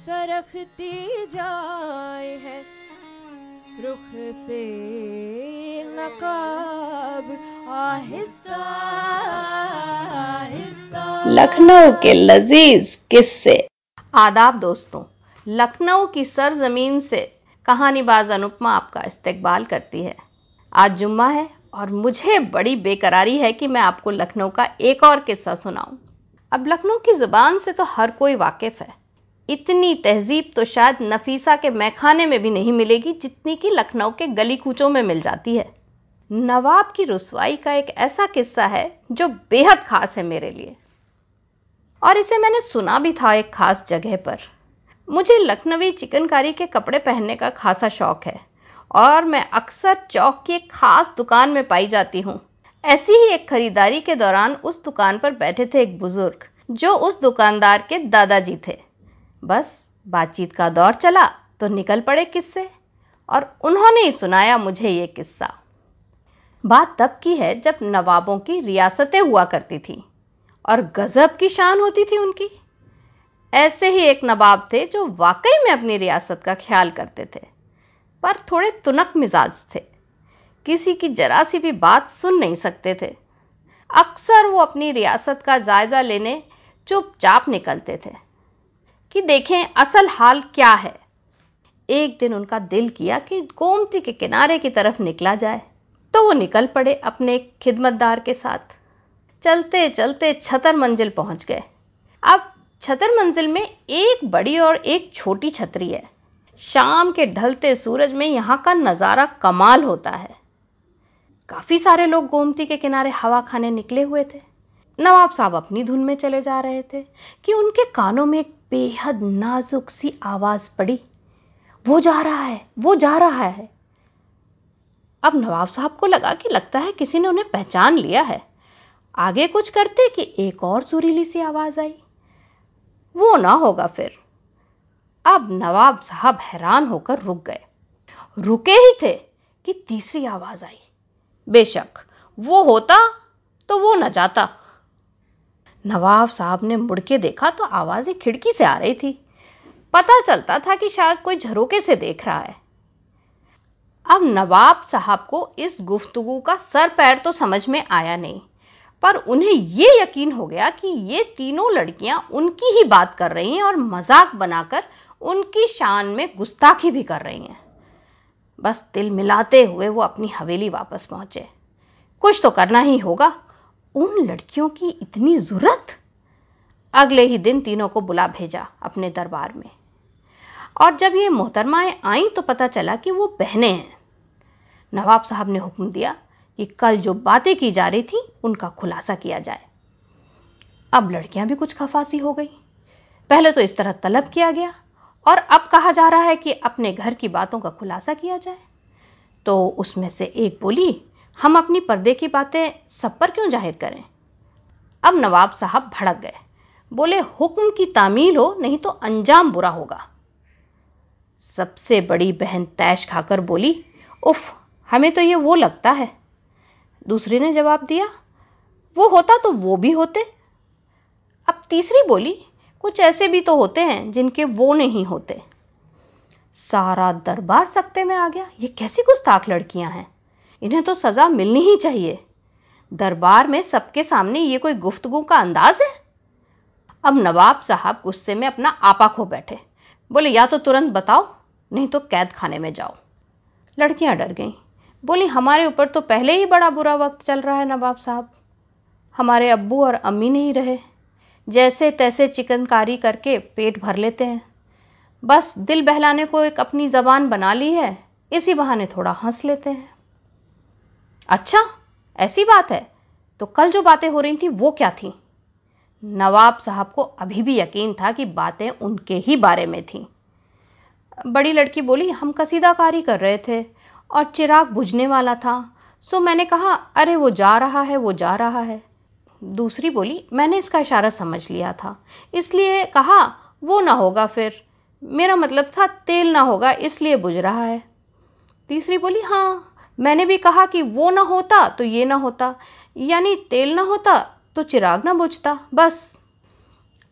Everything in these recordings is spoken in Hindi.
सरखती जाए है। रुख से नकाब आहिस्ता आहिस्ता। लखनऊ के लजीज किस्से। आदाब दोस्तों लखनऊ की सरजमीन से कहानीबाज अनुपमा आपका इस्तकबाल करती है। आज जुम्मा है और मुझे बड़ी बेकरारी है कि मैं आपको लखनऊ का एक और किस्सा सुनाऊं। अब लखनऊ की ज़ुबान से तो हर कोई वाकिफ़ है। इतनी तहजीब तो शायद नफीसा के मैखाने में भी नहीं मिलेगी जितनी कि लखनऊ के गली कूचों में मिल जाती है। नवाब की रसवाई का एक ऐसा किस्सा है जो बेहद खास है मेरे लिए। और इसे मैंने सुना भी था एक खास जगह पर। मुझे लखनवी चिकनकारी के कपड़े पहनने का खासा शौक है और मैं अक्सर चौक की एक खास दुकान में पाई जाती हूँ। ऐसी ही एक खरीदारी के दौरान उस दुकान पर बैठे थे एक बुज़ुर्ग, जो उस दुकानदार के दादाजी थे। बस बातचीत का दौर चला तो निकल पड़े किस्से और उन्होंने ही सुनाया मुझे ये किस्सा। बात तब की है जब नवाबों की रियासतें हुआ करती थीं और गज़ब की शान होती थी उनकी। ऐसे ही एक नवाब थे जो वाकई में अपनी रियासत का ख्याल करते थे, पर थोड़े तुनक मिजाज थे। किसी की जरा सी भी बात सुन नहीं सकते थे। अक्सर वो अपनी रियासत का जायज़ा लेने चुपचाप निकलते थे। कि देखें असल हाल क्या है। एक दिन उनका दिल किया कि गोमती के किनारे की तरफ़ निकला जाए तो वो निकल पड़े अपने खिदमतदार के साथ। चलते चलते छतर मंजिल पहुँच गए। अब छतर मंजिल में एक बड़ी और एक छोटी छतरी है। शाम के ढलते सूरज में यहाँ का नज़ारा कमाल होता है। काफ़ी सारे लोग गोमती के किनारे हवा खाने निकले हुए थे। नवाब साहब अपनी धुन में चले जा रहे थे कि उनके कानों में एक बेहद नाजुक सी आवाज़ पड़ी। वो जा रहा है, वो जा रहा है। अब नवाब साहब को लगा कि लगता है किसी ने उन्हें पहचान लिया है। आगे कुछ करते कि एक और सुरीली सी आवाज़ आई। वो ना होगा फिर। अब नवाब साहब हैरान होकर रुक गए। रुके ही थे कि तीसरी आवाज़ आई। बेशक, वो होता तो वो न जाता। नवाब साहब ने मुड़ के देखा तो आवाज़ें खिड़की से आ रही थी। पता चलता था कि शायद कोई झरोके से देख रहा है। अब नवाब साहब को इस गुफ्तगु का सर पैर तो समझ में आया नहीं, पर उन्हें ये यकीन हो गया कि ये तीनों लड़कियाँ उनकी ही बात कर रही हैं और मज़ाक बनाकर उनकी शान में गुस्ताखी भी कर रही हैं। बस दिल मिलाते हुए वो अपनी हवेली वापस पहुँचे। कुछ तो करना ही होगा। उन लड़कियों की इतनी ज़रूरत? अगले ही दिन तीनों को बुला भेजा अपने दरबार में। और जब ये मोहतरमाएँ आईं तो पता चला कि वो बहनें हैं। नवाब साहब ने हुक्म दिया कि कल जो बातें की जा रही थी, उनका खुलासा किया जाए। अब लड़कियाँ भी कुछ खफासी हो गई। पहले तो इस तरह तलब किया गया और अब कहा जा रहा है कि अपने घर की बातों का खुलासा किया जाए। तो उसमें से एक बोली हम अपनी पर्दे की बातें सब पर क्यों ज़ाहिर करें? अब नवाब साहब भड़क गए। बोले, हुक्म की तामील हो, नहीं तो अंजाम बुरा होगा। सबसे बड़ी बहन तैश खाकर बोली, उफ, हमें तो ये वो लगता है। दूसरी ने जवाब दिया, वो होता तो वो भी होते। अब तीसरी बोली, कुछ ऐसे भी तो होते हैं जिनके वो नहीं होते। सारा दरबार सकते में आ गया। ये कैसी गुस्ताख लड़कियाँ हैं? इन्हें तो सज़ा मिलनी ही चाहिए। दरबार में सबके सामने ये कोई गुफ्तगु का अंदाज है? अब नवाब साहब गुस्से में अपना आपा खो बैठे। बोले, या तो तुरंत बताओ, नहीं तो कैद खाने में जाओ। लड़कियाँ डर गईं। बोली, हमारे ऊपर तो पहले ही बड़ा बुरा वक्त चल रहा है नवाब साहब। हमारे अब्बू और अम्मी नहीं रहे। जैसे तैसे चिकनकारी करके पेट भर लेते हैं। बस दिल बहलाने को एक अपनी ज़बान बना ली है, इसी बहाने थोड़ा हंस लेते हैं। अच्छा ऐसी बात है। तो कल जो बातें हो रही थी, वो क्या थी? नवाब साहब को अभी भी यकीन था कि बातें उनके ही बारे में थीं। बड़ी लड़की बोली, हम कसीदाकारी कर रहे थे और चिराग बुझने वाला था। सो मैंने कहा, अरे, वो जा रहा है, वो जा रहा है। दूसरी बोली, मैंने इसका इशारा समझ लिया था। इसलिए कहा, वो ना होगा फिर। मेरा मतलब था, तेल ना होगा, इसलिए बुझ रहा है। तीसरी बोली हाँ मैंने भी कहा कि वो ना होता तो ये ना होता। यानी तेल ना होता तो चिराग ना बुझता। बस।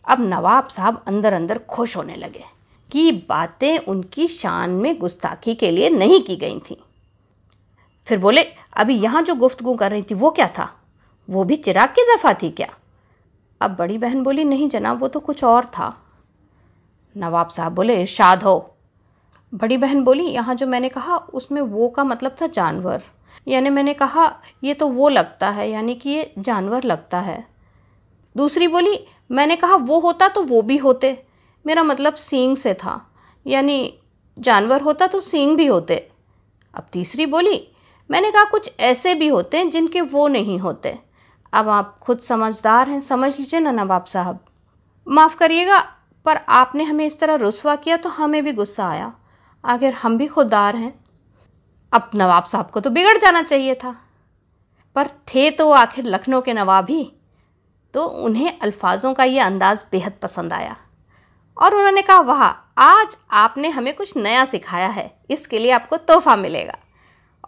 अब नवाब साहब अंदर अंदर खुश होने लगे कि बातें उनकी शान में गुस्ताखी के लिए नहीं की गई थी। फिर बोले, अभी यहाँ जो गुफ्तगु कर रही थी वो क्या था? वो भी चिराग की दफ़ा थी क्या? अब बड़ी बहन बोली, नहीं जनाब, वो तो कुछ और था। नवाब साहब बोले इरशाद हो। बड़ी बहन बोली, यहाँ जो मैंने कहा, उसमें वो का मतलब था जानवर। यानी मैंने कहा, ये तो वो लगता है, यानी कि ये जानवर लगता है। दूसरी बोली, मैंने कहा, वो होता तो वो भी होते। मेरा मतलब सींग से था। यानी जानवर होता तो सींग भी होते। अब तीसरी बोली, मैंने कहा, कुछ ऐसे भी होते हैं जिनके वो नहीं होते। अब आप खुद समझदार हैं, समझ लीजिए ना नवाब साहब। माफ़ करिएगा, पर आपने हमें इस तरह रुसवा किया तो हमें भी गुस्सा आया। आखिर हम भी खुददार हैं। अब नवाब साहब को तो बिगड़ जाना चाहिए था। पर थे तो आखिर लखनऊ के नवाब ही तो उन्हें अल्फाजों का ये अंदाज़ बेहद पसंद आया। और उन्होंने कहा, वाह, आज आपने हमें कुछ नया सिखाया है, इसके लिए आपको तोहफा मिलेगा।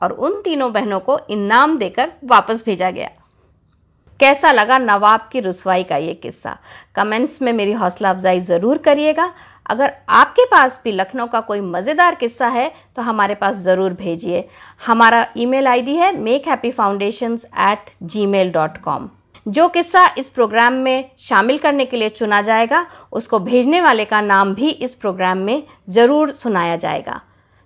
और उन तीनों बहनों को इनाम देकर वापस भेजा गया। कैसा लगा नवाब की रसवाई का ये किस्सा? कमेंट्स में मेरी हौसला अफजाई ज़रूर करिएगा। अगर आपके पास भी लखनऊ का कोई मज़ेदार किस्सा है तो हमारे पास ज़रूर भेजिए। हमारा ईमेल आईडी है Make Happy Foundation at gmail dot com जो किस्सा इस प्रोग्राम में शामिल करने के लिए चुना जाएगा, उसको भेजने वाले का नाम भी इस प्रोग्राम में ज़रूर सुनाया जाएगा।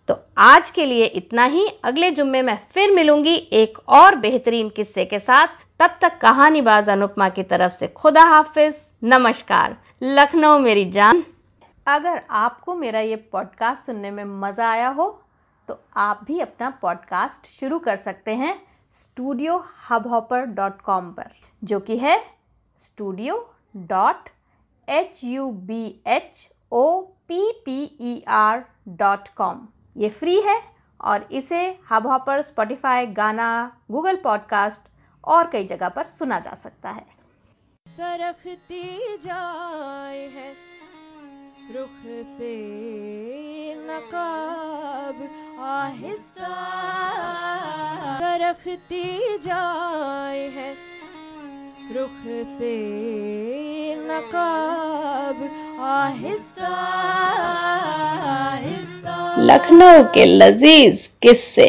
तो आज के लिए इतना ही। अगले जुम्मे में फिर मिलूँगी एक और बेहतरीन किस्से के साथ। तब तक कहानीबाज अनुपमा की तरफ़ से खुदा हाफिज। नमस्कार। लखनऊ मेरी जान। अगर आपको मेरा ये पॉडकास्ट सुनने में मज़ा आया हो तो आप भी अपना पॉडकास्ट शुरू कर सकते हैं studio hub hopper dot com पर, जो कि है studio dot H U B H O P P E R dot com ये फ्री है और इसे Hubhopper Spotify Gaana Google podcast और कई जगह पर सुना जा सकता है। सरखती जाए है। रुख से नकाब आहिस्ता सरखती जाए है। रुख से नकाब आहिस्ता। लखनऊ के लजीज किस्से।